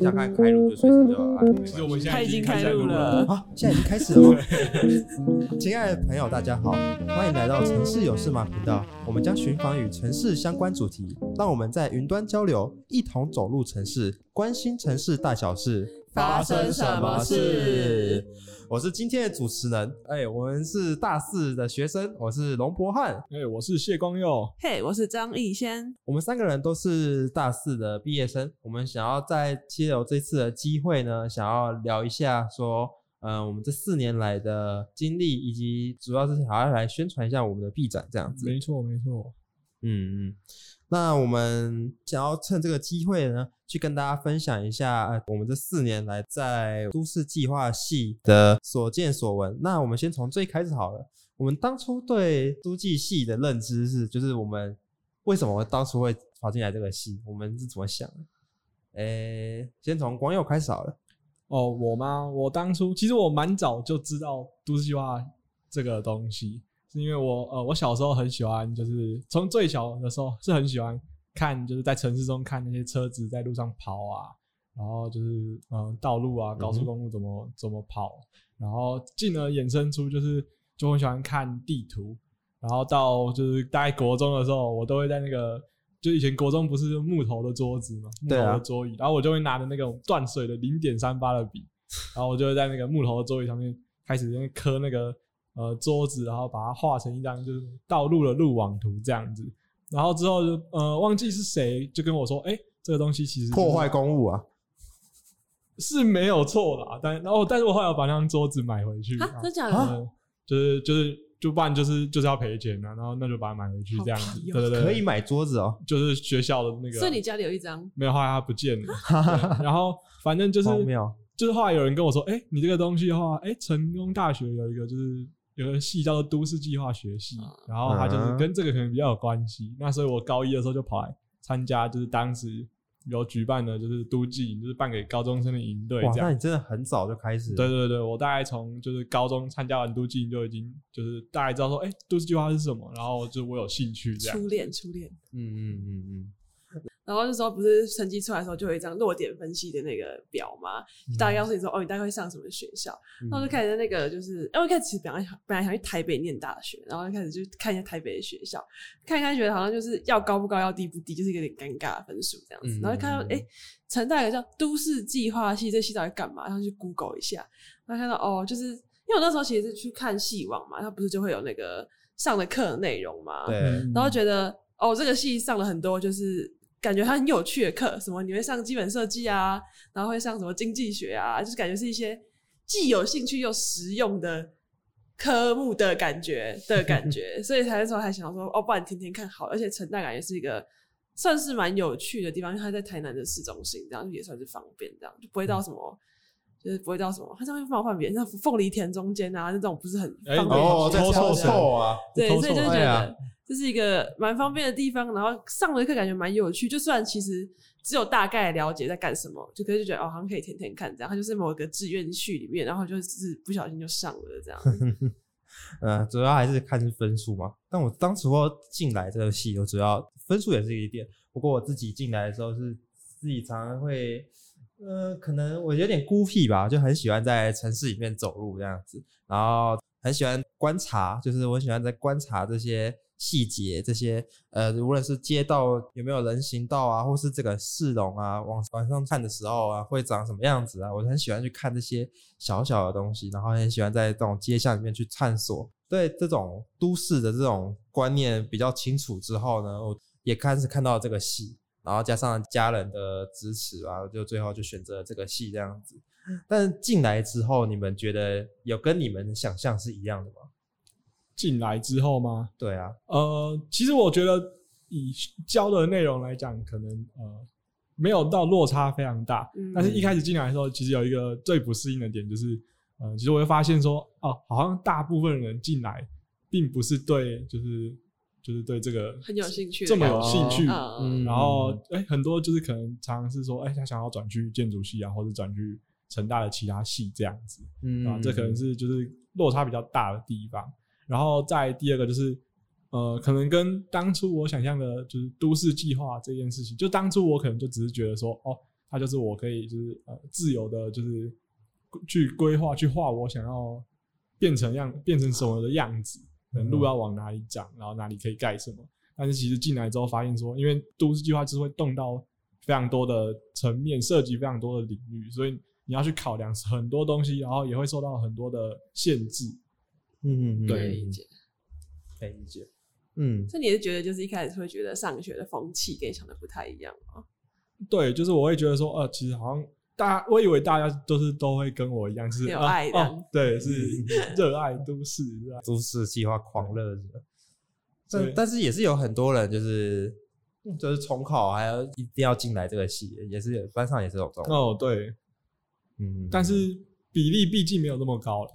想看开录就随时就按。其实我们现在他已经开录了，好，现在已经开始了。亲爱的朋友，大家好，欢迎来到城市有事吗频道。我们将寻访与城市相关主题，让我们在云端交流，一同走入城市，关心城市大小事。发生什么事？我是今天的主持人，哎，我们是大四的学生，我是龙博翰，哎，我是谢光佑，嘿，我是张艺轩，我们三个人都是大四的毕业生，我们想要在借由这次的机会呢，想要聊一下说，嗯、呃，我们这四年来的经历，以及主要是想要来宣传一下我们的毕展这样子。没错，没错，嗯嗯。那我们想要趁这个机会呢，去跟大家分享一下我们这四年来在都市计划系的所见所闻。那我们先从最开始好了。我们当初对都计系的认知是，就是我们为什么当初会跑进来这个系？我们是怎么想的？诶、先从光佑开始好了。哦，我吗？我当初其实我蛮早就知道都市计划这个东西。是因为我呃，我小时候很喜欢，就是从最小的时候是很喜欢看，就是在城市中看那些车子在路上跑啊，然后就是嗯、呃，道路啊，高速公路怎么、嗯、怎么跑，然后进而衍生出就是就很喜欢看地图，然后到就是大概国中的时候，我都会在那个就以前国中不是木头的桌子嘛，木头的桌椅，然后我就会拿着那种断水的零点三八的笔，然后我就会在那个木头的桌椅上面开始在那刻那个。呃，桌子，然后把它画成一张就是道路的路网图这样子，然后之后就呃忘记是谁就跟我说，哎、欸，这个东西其实破坏公物啊，是没有错啦，但然后但是我后来把那张桌子买回去，啊，真假的？就是就是就不然就是就是要赔钱啊，然后那就把它买回去这样子，对对对，可以买桌子哦，就是学校的那个，所以你家里有一张？没有，后来它不见了，然后反正就是就是后来有人跟我说，哎、欸，你这个东西的话，哎、欸，成功大学有一个就是。有个系叫做都市计划学系，然后他就是跟这个可能比较有关系。那所以我高一的时候就跑来参加，就是当时有举办的，就是都计，就是办给高中生的营队。哇，那你真的很早就开始？对对对，我大概从就是高中参加完都计就已经就是大概知道说，哎，都市计划是什么，然后就我有兴趣这样。初恋，初恋。嗯嗯嗯嗯。然后那时候不是成绩出来的时候，就有一张落点分析的那个表嘛，大概告诉你说，哦，你大概会上什么学校。然后就开始在那个，就是因为一开始其实本来想本来想去台北念大学，然后就开始就看一下台北的学校，看一看觉得好像就是要高不高，要低不低，就是有点尴尬的分数这样子。然后就看到哎，成大有个叫都市计划系，这系到底干嘛？然后去 Google 一下，然后看到哦，就是因为我那时候其实是去看系网嘛，它不是就会有那个上的课的内容嘛，对。然后觉得哦，这个系上了很多就是。感觉它很有趣的课，什么你会上基本设计啊，然后会上什么经济学啊，就是感觉是一些既有兴趣又实用的科目的感觉的感觉，所以才那时候还想说，哦，不然天天看好，而且成大感觉是一个算是蛮有趣的地方，因为它在台南的市中心，这样也算是方便，这样就不会到什么，嗯、就是不会到什么，它上面放换别像凤梨田中间啊，这种不是很方便，欸、哦，在超臭啊，对，所以就觉得。这是一个蛮方便的地方，然后上了课感觉蛮有趣。就算其实只有大概了解在干什么，就可以就觉得哦，好像可以天天看这样。它就是某个志愿序里面，然后就是不小心就上了这样。呃，主要还是看分数嘛。但我当时候进来这个系，我主要分数也是一点。不过我自己进来的时候是自己常常会，呃，可能我有点孤僻吧，就很喜欢在城市里面走路这样子，然后很喜欢观察，就是我喜欢在观察这些。细节这些，呃，无论是街道有没有人行道啊，或是这个市容啊，往往上看的时候啊，会长什么样子啊？我很喜欢去看这些小小的东西，然后很喜欢在这种街巷里面去探索。对这种都市的这种观念比较清楚之后呢，我也开始看到这个戏，然后加上家人的支持啊，就最后就选择了这个戏这样子。但进来之后，你们觉得有跟你们想象是一样的吗？进来之后吗？对啊，呃，其实我觉得以教的内容来讲，可能呃没有到落差非常大。嗯，但是一开始进来的时候，其实有一个最不适应的点，就是呃，其实我会发现说，哦，好像大部分人进来并不是对，就是就是对这个很有兴趣，这么有兴趣。嗯，然后哎，很多就是可能常常是说，哎，他想要转去建筑系啊，或者转去成大的其他系这样子。嗯，啊，这可能是就是落差比较大的地方。然后再第二个就是，呃，可能跟当初我想象的，就是都市计划这件事情，就当初我可能就只是觉得说，哦，它就是我可以就是呃自由的，就是去规划去画我想要变成样变成什么的样子，路要往哪里长，然后哪里可以盖什么。但是其实进来之后发现说，因为都市计划就是会动到非常多的层面，涉及非常多的领域，所以你要去考量很多东西，然后也会受到很多的限制。嗯嗯，对，理解，可以理解。嗯，所以你是觉得就是一开始会觉得上学的风气跟你想的不太一样吗？对，就是我会觉得说，呃，其实好像大家，我以为大家都是都会跟我一样，就是有爱的、呃哦，对，是 热爱都市，都市计划狂热者。但但是也是有很多人就是就是重考还要一定要进来这个系，也是班上也是有这种哦，对，嗯，但是比例毕竟没有那么高了，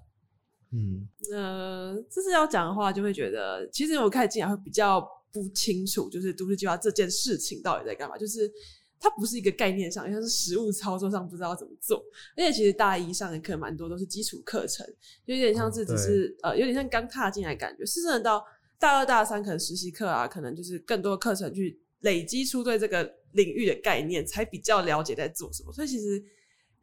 嗯，呃，这是要讲的话，就会觉得其实我开始进来会比较不清楚，就是都市计划这件事情到底在干嘛，就是它不是一个概念上，像是实物操作上不知道怎么做，而且其实大一上的课蛮多都是基础课程，就有点像是只是、哦、呃，有点像刚踏进来感觉，是真的到。大二大三可能实习课啊，可能就是更多课程去累积出对这个领域的概念，才比较了解在做什么。所以其实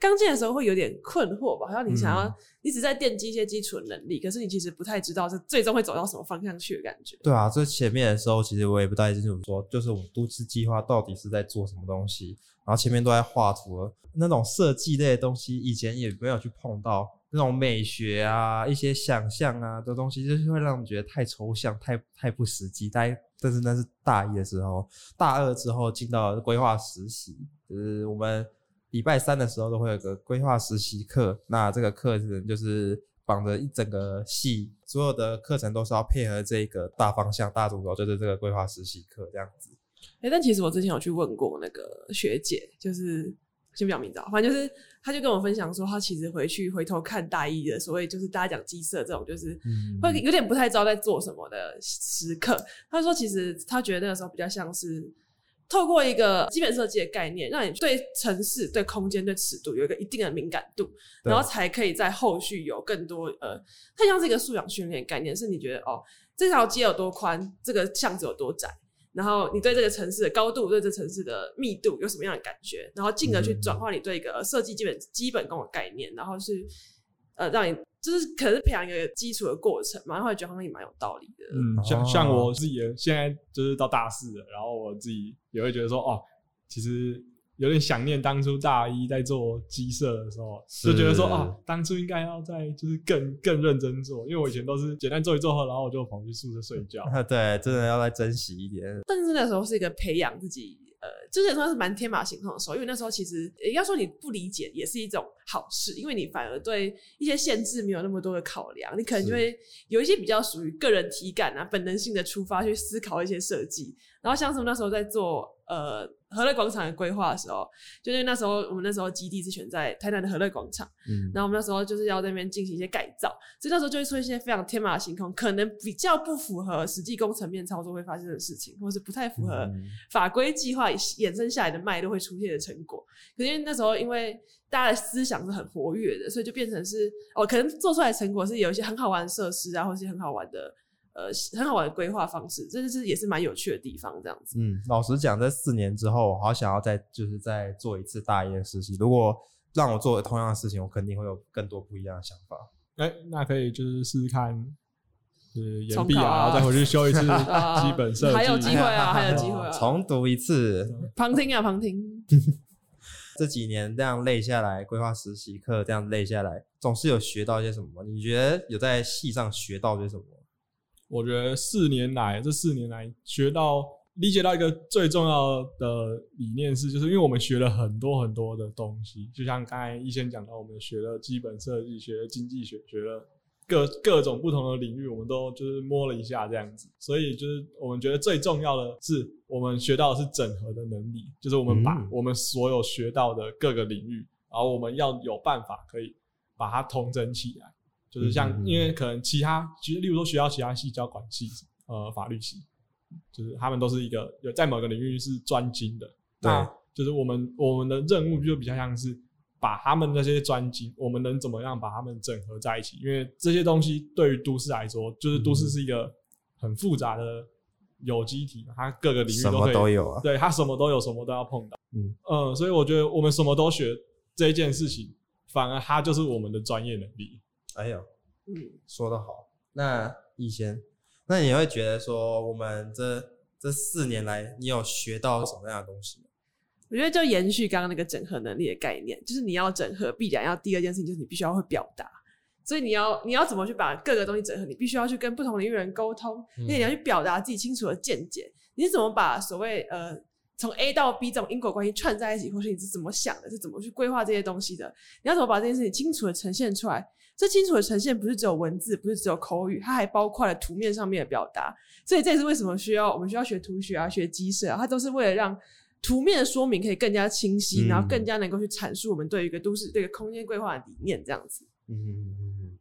刚进的时候会有点困惑吧，好像你想要，嗯、你只在奠基一些基础能力，可是你其实不太知道这最终会走到什么方向去的感觉。对啊，这前面的时候其实我也不太清楚，说就是我们都市计划到底是在做什么东西，然后前面都在画图，那种设计类的东西以前也没有去碰到。那种美学啊，一些想象啊的东西，就是会让人觉得太抽象、太太不实际。但但是那是大一的时候，大二之后进到规划实习，就是我们礼拜三的时候都会有个规划实习课。那这个课程就是绑着一整个系，所有的课程都是要配合这个大方向、大主轴，就是这个规划实习课这样子。哎、欸，但其实我之前有去问过那个学姐，就是。先不讲名字，反正就是，她就跟我分享说，她其实回去回头看大一的所谓就是大家讲基设这种，就是会有点不太知道在做什么的时刻。她说，其实她觉得那个时候比较像是透过一个基本设计的概念，让你对城市、对空间、对尺度有一个一定的敏感度，然后才可以在后续有更多呃，它像是一个素养训练概念，是你觉得哦，这条街有多宽，这个巷子有多窄。然后你对这个城市的高度，对这城市的密度有什么样的感觉？然后进而去转化你对一个设计基本基本功的概念，然后是呃让你就是可是培养一个基础的过程嘛，然后会觉得好像也蛮有道理的。嗯，像像我自己现在就是到大四了，然后我自己也会觉得说哦，其实。有点想念当初大一在做基设的时候，就觉得说啊，当初应该要在就是更更认真做，因为我以前都是简单做一做后，然后我就跑去宿舍睡觉。对，真的要再珍惜一点。但是那时候是一个培养自己，呃，就是算是蛮天马行空的时候，因为那时候其实要说你不理解也是一种好事，因为你反而对一些限制没有那么多的考量，你可能就会有一些比较属于个人体感啊、本能性的出发去思考一些设计，然后像是那时候在做呃。和乐广场的规划的时候，就是那时候我们那时候基地是选在台南的和乐广场，嗯，然后我们那时候就是要在那边进行一些改造，所以那时候就会出现一些非常天马行空，可能比较不符合实际工程面操作会发生的事情，或是不太符合法规计划衍生下来的脉络会出现的成果。可是因为那时候因为大家的思想是很活跃的，所以就变成是哦，可能做出来的成果是有一些很好玩的设施啊，或是很好玩的。呃，很好玩的规划方式，这是也是蛮有趣的地方，这样子。嗯，老实讲，这四年之后，我好想要再就是再做一次大一的实习。如果让我做同样的事情，我肯定会有更多不一样的想法。哎、欸，那可以就是试试看，就是延毕啊，啊，然后再回去修一次 基本设计，还有机会啊，还有机会啊，重读一次。旁听啊，旁听。这几年这样累下来，规划实习课这样累下来，总是有学到一些什么？你觉得有在系上学到些什么？我觉得四年来，这四年来学到、理解到一个最重要的理念是，就是因为我们学了很多很多的东西，就像刚才一先讲到，我们学了基本设计，学了经济学，学了各各种不同的领域，我们都就是摸了一下这样子。所以就是我们觉得最重要的是，我们学到的是整合的能力，就是我们把我们所有学到的各个领域，然后我们要有办法可以把它统整起来。就是像，因为可能其他，其实例如说学校其他系，教管系，呃，法律系，就是他们都是一个有在某个领域是专精的。那就是我们我们的任务就比较像是把他们那些专精，我们能怎么样把他们整合在一起？因为这些东西对于都市来说，就是都市是一个很复杂的有机体，它各个领域什么都有啊。对，它什么都有，什么都要碰到。嗯嗯，所以我觉得我们什么都学这一件事情，反而它就是我们的专业能力。哎呦，嗯，说的好。那逸仙，那你会觉得说，我们这这四年来，你有学到什么样的东西吗？我觉得就延续刚刚那个整合能力的概念，就是你要整合，必然要第二件事情就是你必须要会表达。所以你要你要怎么去把各个东西整合？你必须要去跟不同领域人沟通，因为你要去表达自己清楚的见解。你是怎么把所谓呃从 A 到 B 这种因果关系串在一起，或是你是怎么想的，是怎么去规划这些东西的？你要怎么把这件事情清楚的呈现出来？这清楚的呈现不是只有文字，不是只有口语，它还包括了图面上面的表达。所以这也是为什么需要我们需要学图学啊，学机设啊，它都是为了让图面的说明可以更加清晰，然后更加能够去阐述我们对于一个都市、这个空间规划的理念，这样子。嗯。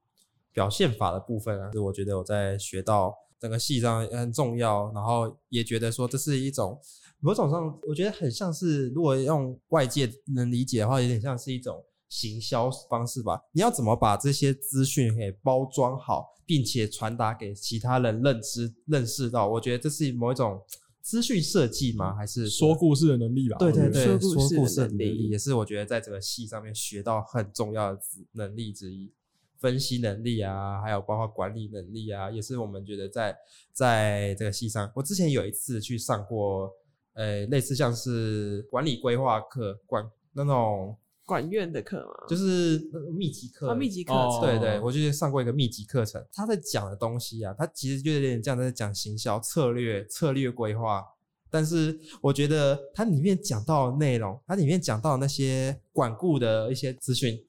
表现法的部分啊，是我觉得我在学到整个系上也很重要，然后也觉得说这是一种某种上，我觉得很像是如果用外界能理解的话，有点像是一种行销方式吧。你要怎么把这些资讯给包装好，并且传达给其他人认知、认识到？我觉得这是某一种资讯设计吗？还是说故事的能力吧？对对对，说故事的能力也是我觉得在这个系上面学到很重要的能力之一。分析能力啊，还有包括管理能力啊，也是我们觉得在在这个系上，我之前有一次去上过，呃，类似像是管理规划课，管那种管院的课嘛，就是密集课，啊，密集课程，对对，我就上过一个密集课程，他在讲的东西啊，他其实就有点像在讲行销策略、策略规划，但是我觉得它里面讲到的内容，它里面讲到的那些管顾的一些资讯。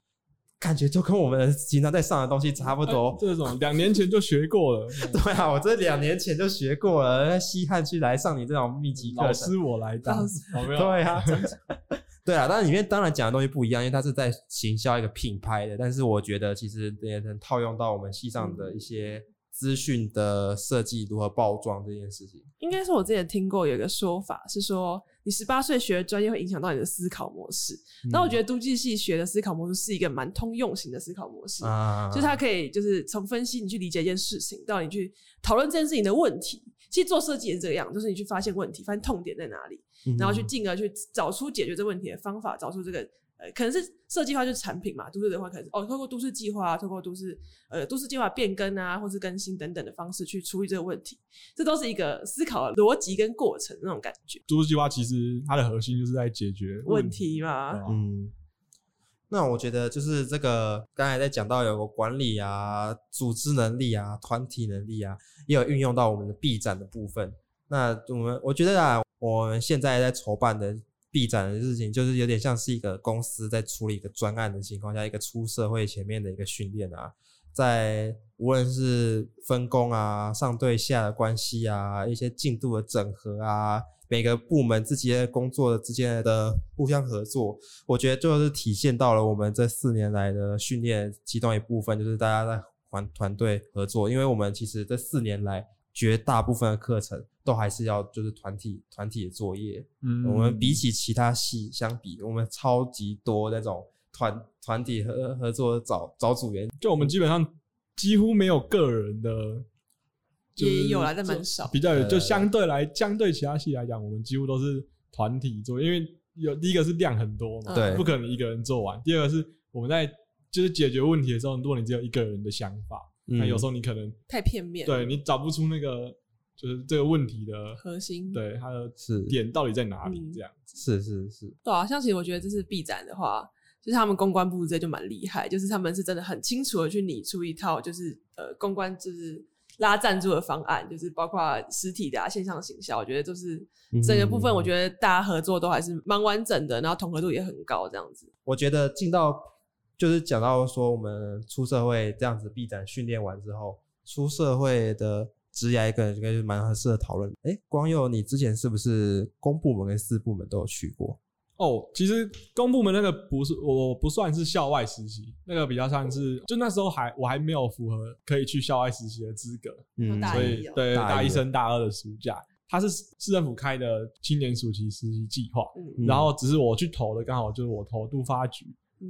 感觉就跟我们经常在上的东西差不多。欸、这种两年前就学过了。对啊，我这两年前就学过了。稀罕去来上你这种密集课程，老师我来当。对啊，对啊，但是里面当然讲的东西不一样，因为它是在行销一个品牌的。但是我觉得其实也能套用到我们系上的一些资讯的设计，如何包装这件事情。应该是我之前听过有一个说法是说。你十八岁学的专业会影响到你的思考模式，那、嗯、我觉得都计系学的思考模式是一个蛮通用型的思考模式，啊、就是它可以就是从分析你去理解一件事情，到你去讨论这件事情的问题。其实做设计也是这样，就是你去发现问题，发现痛点在哪里，嗯、然后去进而去找出解决这问题的方法，找出这个。呃，可能是设计化就是产品嘛，都市的话可能是哦，透过都市计划啊，透过都市呃都市计划变更啊，或是更新等等的方式去处理这个问题，这都是一个思考逻辑跟过程那种感觉。都市计划其实它的核心就是在解决问题，问题嘛。嗯，那我觉得就是这个刚才在讲到有个管理啊、组织能力啊、团体能力啊，也有运用到我们的臂展的部分。那我们我觉得啊，我们现在在筹办的。毕展的事情就是有点像是一个公司在处理一个专案的情况下，一个出社会前面的一个训练啊，在无论是分工啊、上对下的关系啊、一些进度的整合啊，每个部门自己的工作之间的互相合作，我觉得就是体现到了我们这四年来的训练其中一部分，就是大家在团团队合作，因为我们其实这四年来。绝大部分的课程都还是要就是团体团体的作业，嗯，我们比起其他系相比，我们超级多那种团团体合合作找找组员，就我们基本上几乎没有个人的，也有来的蛮少，比较有就相对来相对其他系来讲，我们几乎都是团体做，因为有第一个是量很多嘛，对，不可能一个人做完，第二个是我们在就是解决问题的时候，如果你只有一个人的想法。那有时候你可能太片面，对，你找不出那个就是这个问题的核心，对，它的点到底在哪里？这样是是是，对啊，像其实我觉得这是 B 展的话，就是他们公关部这就蛮厉害，就是他们是真的很清楚的去拟出一套，就是呃公关就是拉赞助的方案，就是包括实体的啊线上行销，我觉得就是整个部分，我觉得大家合作都还是蛮完整的，然后统合度也很高，这样子。我觉得进到。就是讲到说，我们出社会这样子毕展训练完之后，出社会的职涯一个应该是蛮合适的讨论。哎，光佑，你之前是不是公部门跟私部门都有去过？哦，其实公部门那个不是，我不算是校外实习，那个比较像是，就那时候还我还没有符合可以去校外实习的资格，嗯，所以对大一升大二的暑假，他是市政府开的青年暑期实习计划，嗯，然后只是我去投的，刚好就是我投都发局。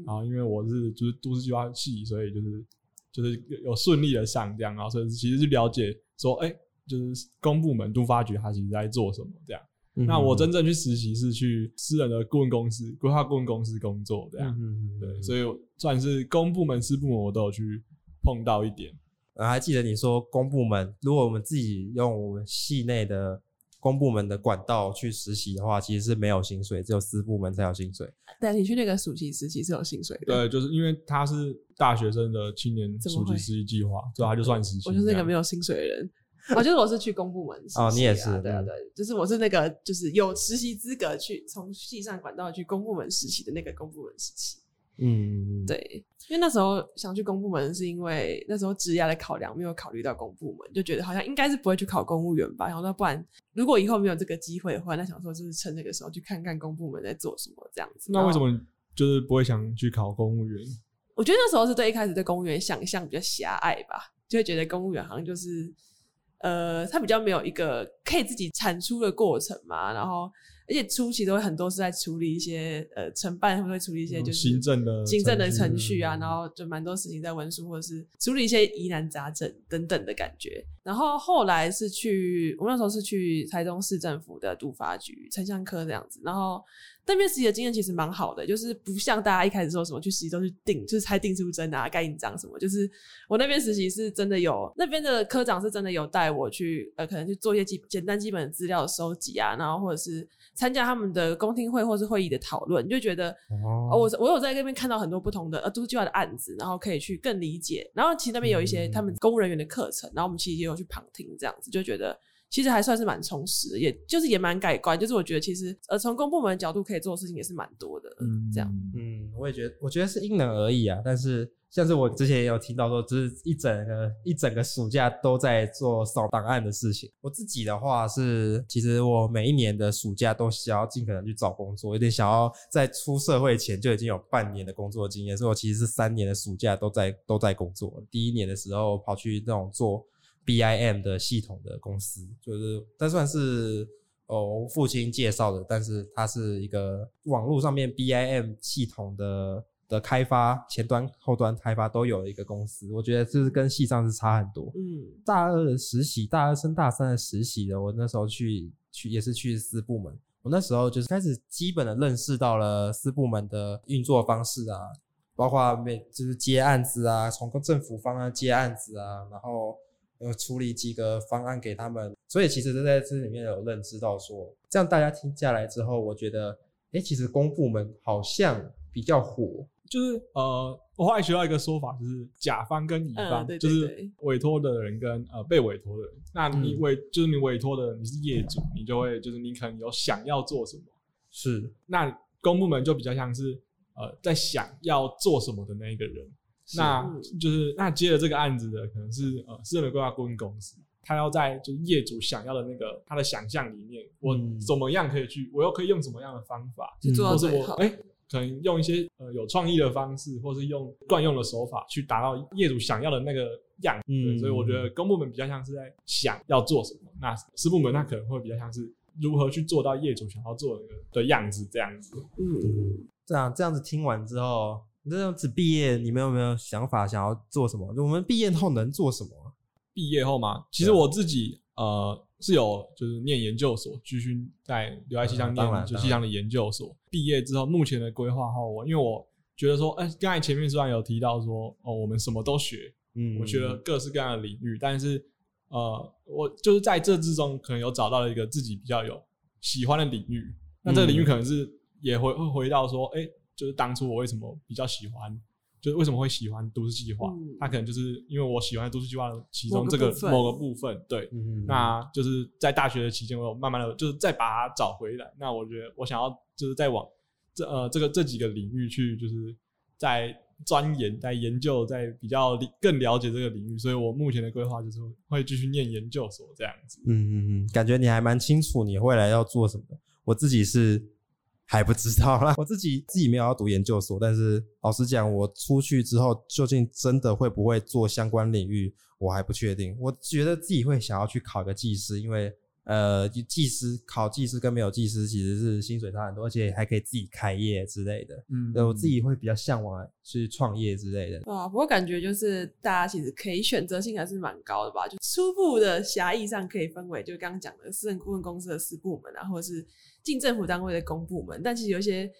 然后因为我是就是都市计划系，所以就是就是有顺利的上这样，然后所以其实是了解说，哎，就是公部门都发局它其实在做什么这样。嗯、那我真正去实习是去私人的顾问公司、规划顾问公司工作这样。嗯嗯对，所以算是公部门、私部门我都有去碰到一点。我还记得你说公部门，如果我们自己用我们系内的公部门的管道去实习的话，其实是没有薪水，只有私部门才有薪水。对，你去那个暑期实习是有薪水的。对，就是因为他是大学生的青年暑期实习计划，所以他就算实习。我就是那个没有薪水的人。我觉得我是去公部门实习、啊、哦，你也是，对啊，对，就是我是那个就是有实习资格去从系上管道去公部门实习的那个公部门实习。嗯，对，因为那时候想去公部门，是因为那时候职涯的考量没有考虑到公部门，就觉得好像应该是不会去考公务员吧。然后那不然，如果以后没有这个机会的话，那想说就是趁那个时候去看看公部门在做什么这样子。那为什么就是不会想去考公务员？我觉得那时候是对一开始对公务员想象比较狭隘吧，就会觉得公务员好像就是呃，他比较没有一个可以自己产出的过程嘛，然后。而且初期都会很多是在处理一些呃承办，会不会处理一些就是行政的行政的程序啊，然后就蛮多事情在文书或者是处理一些疑难杂症等等的感觉。然后后来是去我那时候是去台中市政府的督发局城乡科这样子，然后那边实习的经验其实蛮好的，就是不像大家一开始说什么去实习都去定就是猜定书针啊盖印章什么，就是我那边实习是真的有那边的科长是真的有带我去呃可能去做一些基简单基本的资料的收集啊，然后或者是。参加他们的公听会或是会议的讨论，就觉得哦，我我有在那边看到很多不同的呃都市计划的案子，然后可以去更理解。然后其实那边有一些他们公务人员的课程，然后我们其实也有去旁听这样子，就觉得其实还算是蛮充实的，也就是也蛮改观。就是我觉得其实呃从公部门的角度可以做的事情也是蛮多的，嗯，这样。嗯，我也觉得，我觉得是因人而异啊，但是。像是我之前也有听到说，就是一整个一整个暑假都在做扫档案的事情。我自己的话是，其实我每一年的暑假都需要尽可能去找工作，有点想要在出社会前就已经有半年的工作经验，所以我其实是三年的暑假都在都在工作。第一年的时候跑去那种做 BIM 的系统的公司，就是但算是哦父亲介绍的，但是它是一个网络上面 BIM 系统的。的开发前端、后端开发都有一个公司，我觉得就是跟系上是差很多。嗯，大二的实习，大二升大三的实习的，我那时候去去也是去私部门，我那时候就是开始基本的认识到了私部门的运作方式啊，包括每就是接案子啊，从政府方啊接案子啊，然后呃处理几个方案给他们，所以其实在这里面有认知到说，这样大家听下来之后，我觉得，哎、欸，其实公部门好像比较火。就是呃，我后来学到一个说法，就是甲方跟乙方，嗯、对对对，就是委托的人跟呃被委托的人。那你委、嗯、就是你委托的人，你是业主，你就会就是你可能有想要做什么。是。那公部门就比较像是呃在想要做什么的那一个人。是那就是那接了这个案子的可能是呃私人规划顾问公司，他要在就是业主想要的那个他的想象里面，我怎么样可以去，我又可以用什么样的方法，嗯、或是我哎。可能用一些呃有创意的方式，或是用惯用的手法去达到业主想要的那个样子。嗯，所以我觉得公部门比较像是在想要做什么，那私部门那可能会比较像是如何去做到业主想要做的的样子这样子。嗯，这样这样子听完之后，你这样子毕业，你们有没有想法想要做什么？我们毕业后能做什么？毕业后嘛？其实我自己呃。是有，就是念研究所，继续在留在西乡念，就西乡的研究所。毕业之后，目前的规划后，我因为我觉得说，哎、欸，刚才前面虽然有提到说，哦，我们什么都学，嗯，我学了各式各样的领域，但是，呃，我就是在这之中，可能有找到了一个自己比较有喜欢的领域。那这个领域可能是也会会回到说，哎、欸，就是当初我为什么比较喜欢。就是为什么会喜欢都市计划？嗯、他可能就是因为我喜欢都市计划的其中这个某个部分，对，嗯、那就是在大学的期间，我慢慢的就是再把它找回来。那我觉得我想要就是再往这呃这个这几个领域去，就是在钻研、在研究、在比较更了解这个领域。所以我目前的规划就是会继续念研究所这样子。嗯嗯嗯，感觉你还蛮清楚你未来要做什么。我自己是。还不知道啦，我自己自己没有要读研究所，但是老实讲，我出去之后究竟真的会不会做相关领域，我还不确定。我觉得自己会想要去考个技师，因为呃，技师考技师跟没有技师其实是薪水差很多，而且还可以自己开业之类的。嗯，我自己会比较向往去创业之类的。啊，不过感觉就是大家其实可以选择性还是蛮高的吧？就初步的狭义上可以分为，就刚刚讲的私人顾问公司的私部门啊，或者是进政府单位的公部门。但其实有一些。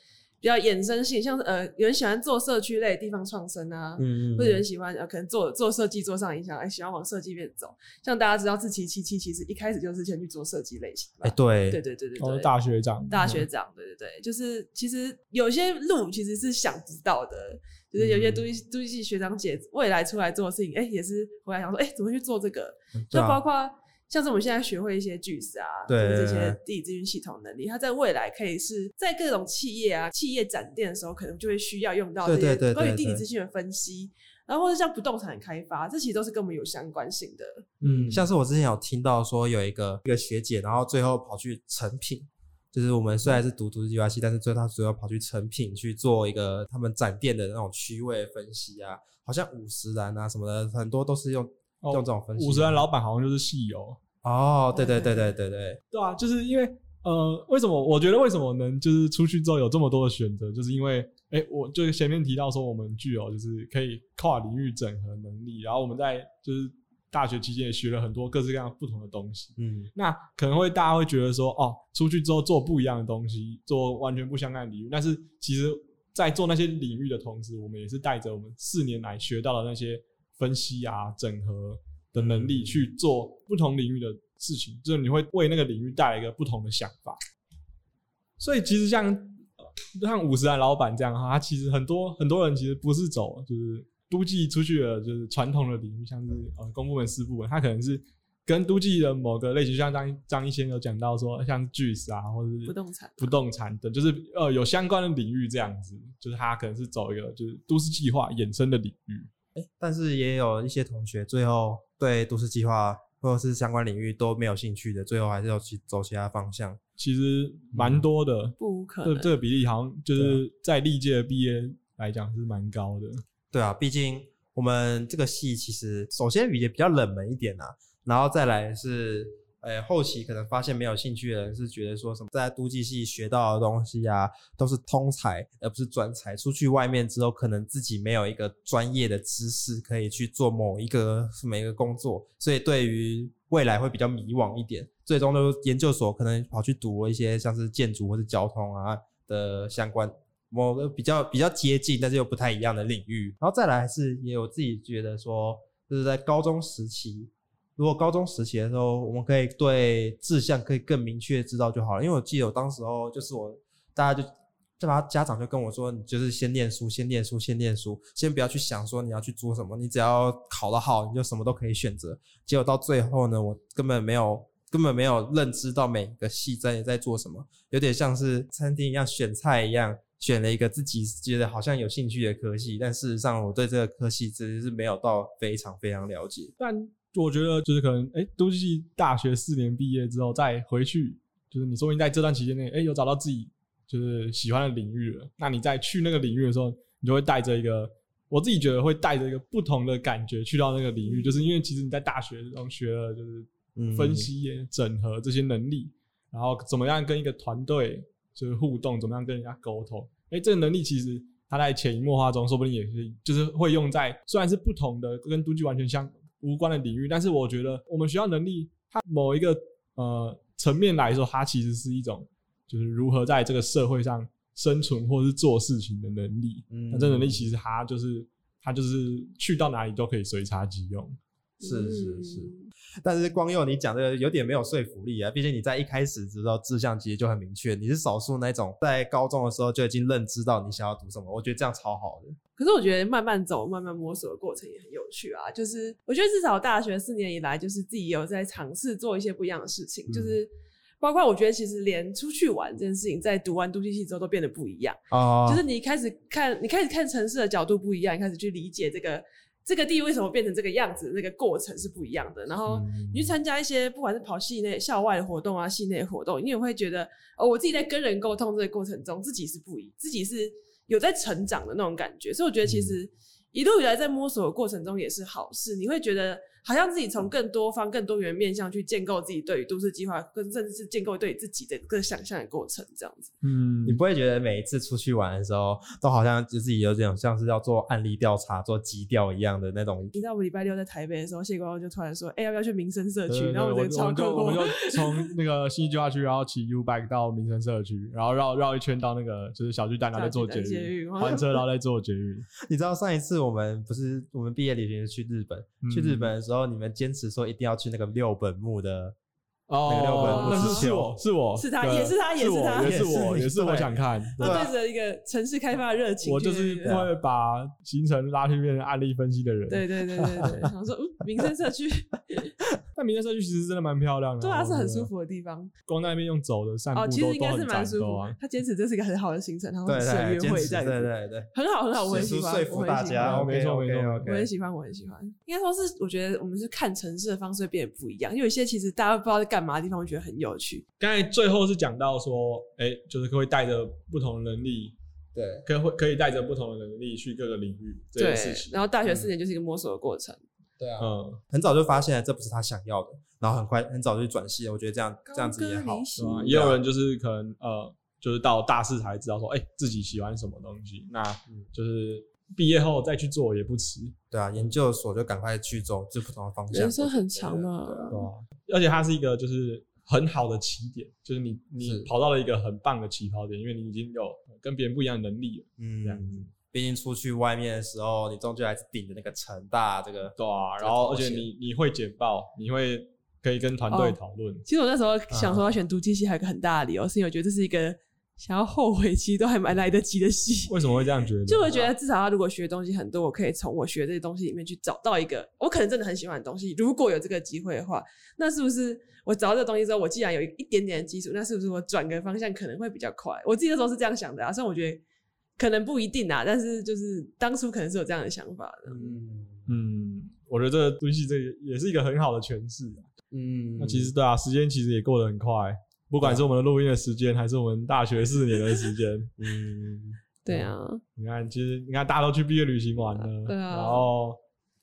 比较衍生性，像是呃，有人喜欢做社区类地方创生啊，嗯，嗯，或者有人喜欢呃，可能做做设计做上影响，哎，喜欢往设计面走。像大家知道志祺七七其实一开始就是先去做设计类型，哎、欸，对，对对对对对，哦、大学长，大学长，对对对，就是其实有些路其实是想不到的，就是有些都都计系学长姐未来出来做的事情，哎、欸，也是回来想说，哎、欸，怎么去做这个，嗯、就包括。像是我们现在学会一些句子啊，对这些地理资讯系统能力，它在未来可以是在各种企业啊、企业展店的时候，可能就会需要用到这些关于地理资讯的分析，然后或者像不动产开发，这其实都是跟我们有相关性的。嗯，像是我之前有听到说有一个一个学姐，然后最后跑去成品，就是我们虽然是读都市计划系，但是最后她主要跑去成品去做一个他们展店的那种区位分析啊，好像五十栏啊什么的，很多都是用。用这种分析，五十岚老板好像就是戏友。哦，对对对对对对，对啊，就是因为呃，为什么我觉得为什么能就是出去之后有这么多的选择，就是因为哎、欸，我就前面提到说我们具有就是可以跨领域整合能力，然后我们在就是大学期间也学了很多各式各样不同的东西，嗯，那可能会大家会觉得说哦，出去之后做不一样的东西，做完全不相干的领域，但是其实，在做那些领域的同时，我们也是带着我们四年来学到的那些。分析啊，整合的能力去做不同领域的事情，就是你会为那个领域带来一个不同的想法。所以其实像像五十岚老板这样哈，他其实很多很多人其实不是走就是都记出去的，就是传统的领域，像是呃公部门、私部门，他可能是跟都记的某个类型，像张张一先有讲到说，像 GIS 啊，或者是不动产、不动产等，就是呃有相关的领域这样子，就是他可能是走一个就是都市计划衍生的领域。欸，但是也有一些同学最后对都市计划或者是相关领域都没有兴趣的，最后还是要去走其他方向。其实蛮多的，嗯，不可能。这这个比例好像就是在历届毕业来讲是蛮高的。对啊，毕竟我们这个系其实首先也比较冷门一点啊，然后再来是。呃、后期可能发现没有兴趣的人是觉得说什么在都计系学到的东西啊，都是通才而不是专才。出去外面之后，可能自己没有一个专业的知识可以去做某一个每一个工作，所以对于未来会比较迷惘一点。最终都研究所可能跑去读了一些像是建筑或是交通啊的相关某个比较比较接近，但是又不太一样的领域。然后再来是也有自己觉得说，就是在高中时期。如果高中时期的时候，我们可以对志向可以更明确知道就好了。因为我记得我当时候就是我，大家就就把家长就跟我说，你就是先念书，先念书，先念书，先不要去想说你要去做什么，你只要考得好，你就什么都可以选择。结果到最后呢，我根本没有根本没有认知到每个系在在做什么，有点像是餐厅一样选菜一样，选了一个自己觉得好像有兴趣的科系，但事实上我对这个科系其实是没有到非常非常了解。但我觉得就是可能，哎、欸，都计大学四年毕业之后再回去，就是你说不定在这段期间内，哎、欸，有找到自己就是喜欢的领域了。那你在去那个领域的时候，你就会带着一个，我自己觉得会带着一个不同的感觉去到那个领域，就是因为其实你在大学中学了就是分析、整合这些能力，然后怎么样跟一个团队就是互动，怎么样跟人家沟通，哎、欸，这个能力其实它在潜移默化中，说不定也是就是会用在虽然是不同的跟都计完全相。无关的领域，但是我觉得我们学校能力，它某一个呃层面来说，它其实是一种就是如何在这个社会上生存或是做事情的能力。嗯，那这能力其实它就是它就是去到哪里都可以随插即用。是是是，但是光佑你讲的有点没有说服力啊！毕竟你在一开始知道志向其实就很明确，你是少数那种在高中的时候就已经认知到你想要读什么。我觉得这样超好的。可是我觉得慢慢走、慢慢摸索的过程也很有趣啊！就是我觉得至少大学四年以来，就是自己有在尝试做一些不一样的事情，嗯、就是包括我觉得其实连出去玩这件事情，在读完都计系之后都变得不一样哦！就是你开始看，你开始看城市的角度不一样，你开始去理解这个。这个地为什么变成这个样子？那个过程是不一样的。然后你去参加一些不管是跑系内、校外的活动啊，系内的活动，你也会觉得哦，我自己在跟人沟通这个过程中，自己是不一，自己是有在成长的那种感觉。所以我觉得其实一路以来在摸索的过程中也是好事。你会觉得好像自己从更多方、更多元面向去建构自己对于都市计划，跟甚至是建构对自己的一个想象的过程，这样子。嗯，你不会觉得每一次出去玩的时候，都好像就自己有这种像是要做案例调查、做基调一样的那种？你知道我们礼拜六在台北的时候，谢光光就突然说：“哎、欸，要不要去民生社区？”然后我就我们就 从那个新义计划区，然后骑 U bike 到民生社区，然后绕绕一圈到那个就是小巨蛋，然后再坐捷运，还车，然后再坐捷运。你知道上一次我们不是我们毕业旅行是去日本，嗯、去日本的时候，你们坚持说一定要去那个六本木的。哦，那是是我是我是他，也是他，也是他，也是我，也是我想看。他对着一个城市开发的热情，我就是会把行程拉去变成案例分析的人。对对对对对，然后说，嗯，民生社区，但民生社区其实真的蛮漂亮的，对啊，是很舒服的地方。光在那边用走的散步，哦，其实应该是蛮舒服。他坚持这是一个很好的行程，然后是约会这样，对对对，很好很好，我很喜欢，说服大家，没错没错，我很喜欢，我很喜欢。应该说是，我觉得我们是看城市的方式会变得不一样，因为有些其实大家不知道在干嘛的地方，我觉得很。有趣。刚才最后是讲到说，哎、欸，就是会带着不同的能力，对，可以会可以带着不同的能力去各个领域这件事情。然后大学四年就是一个摸索的过程。对啊，嗯，很早就发现这不是他想要的，然后很快很早就转系了。我觉得这样这样子也好，是吧？也有人就是可能呃，就是到大四才知道说，哎、欸，自己喜欢什么东西，那就是毕业后再去做也不迟。对啊，研究所就赶快去走这不同的方向。人生很长嘛，对啊，对啊，而且它是一个就是。很好的起点，就是你你跑到了一个很棒的起跑点，因为你已经有跟别人不一样的能力了。嗯，这样子。毕竟出去外面的时候，你终究还是顶着那个成大这个。对啊，然后而且你你会简报，你会可以跟团队讨论。其实我那时候想说要选读机系，还有一个很大的理由，是因为我觉得这是一个。想要后悔，其实都还蛮来得及的戏。为什么会这样觉得？就会觉得至少他如果学的东西很多，我可以从我学这些东西里面去找到一个我可能真的很喜欢的东西。如果有这个机会的话，那是不是我找到这个东西之后，我既然有一点点的基础，那是不是我转个方向可能会比较快？我自己那时候是这样想的啊，虽然我觉得可能不一定啊，但是就是当初可能是有这样的想法的。嗯嗯，我觉得这个东西这也是一个很好的诠释。嗯，那其实对啊，时间其实也过得很快。不管是我们的录音的时间，还是我们大学四年的时间，嗯，对啊，你看，其实你看，大家都去毕业旅行玩了，对啊，然后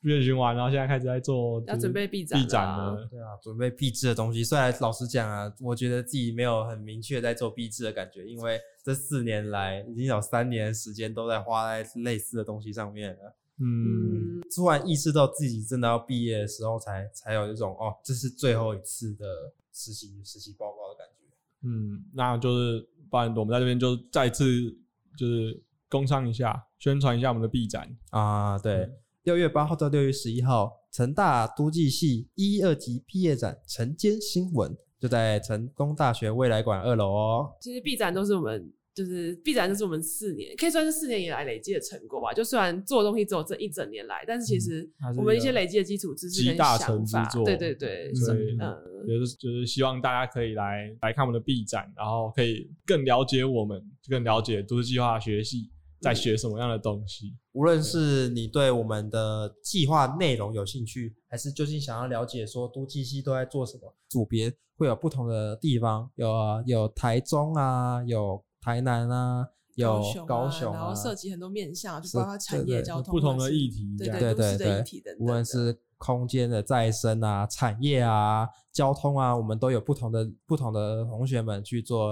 毕业旅行完，然后现在开始在做，要准备毕展，了，对啊，准备毕制的东西。虽然老实讲啊，我觉得自己没有很明确在做毕制的感觉，因为这四年来已经有三年的时间都在花在类似的东西上面了。嗯，突然意识到自己真的要毕业的时候才，才才有一种哦，这是最后一次的实习实习报告的感觉。嗯，那就是，不然我们在这边就再次就是工商一下，宣传一下我们的毕展啊。对，六月八号到六月十一号，成大都计系一二级毕业展晨间新闻就在成功大学未来馆二楼哦。其实毕展都是我们。就是毕展，就是我们四年可以算是四年以来累积的成果吧。就虽然做的东西只有这一整年来，但是其实我们一些累积的基础知识跟想法，对对对，所以嗯，就是就是希望大家可以来来看我们的 B 展，然后可以更了解我们，更了解都市计划学系在学什么样的东西。无论是你对我们的计划内容有兴趣，还是究竟想要了解说都计系都在做什么，组别会有不同的地方，有有台中啊，有。台南啊，有高雄，然后涉及很多面向，就包括产业、交通不同的议题，对对对对，无论是空间的再生啊、产业啊、交通啊，我们都有不同的不同的同学们去做。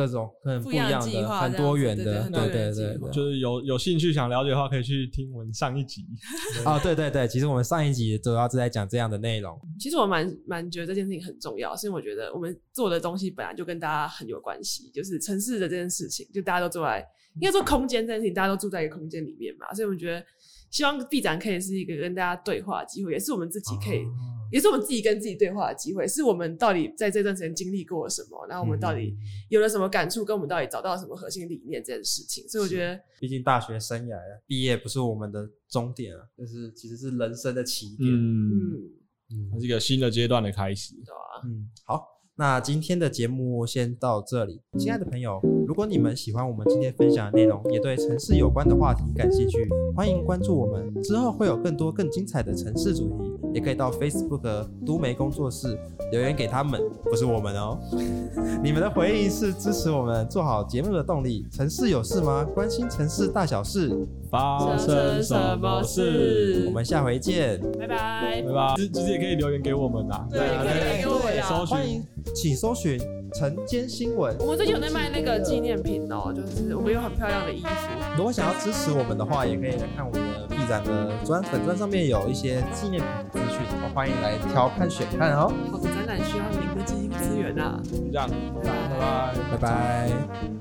各种很不一样的、很多元的，对对对，就是有有兴趣想了解的话，可以去听我们上一集。啊，对对对，其实我们上一集主要是在讲这样的内容。其实我蛮蛮觉得这件事情很重要，是因为我觉得我们做的东西本来就跟大家很有关系，就是城市的这件事情，就大家都坐在，应该说空间这件事情，大家都住在一个空间里面嘛，所以我们觉得希望 B 展可以是一个跟大家对话的机会，也是我们自己可以。也是我们自己跟自己对话的机会，是我们到底在这段时间经历过了什么，然后我们到底有了什么感触，跟我们到底找到了什么核心理念这件事情。所以我觉得，毕竟大学生涯毕业不是我们的终点啊，就是其实是人生的起点。嗯嗯，它是一个新的阶段的开始，对吧？嗯，好。那今天的节目先到这里，亲爱的朋友，如果你们喜欢我们今天分享的内容，也对城市有关的话题感兴趣，欢迎关注我们，之后会有更多更精彩的城市主题，也可以到 Facebook 都媒工作室留言给他们，不是我们哦。你们的回应是支持我们做好节目的动力。城市有事吗？关心城市大小事，发生什么事？我们下回见，拜拜，拜拜。其实也可以留言给我们啊，对，可以留言给我们啊，欢迎。请搜寻晨间新闻。我们最近有在卖那个纪念品哦，就是我们有很漂亮的衣服。如果想要支持我们的话，也可以来看我们的 B 站的专粉专上面有一些纪念品资讯，欢迎来挑看选看哦。好的展览需要您的资金资源啊。这样，拜拜，拜拜。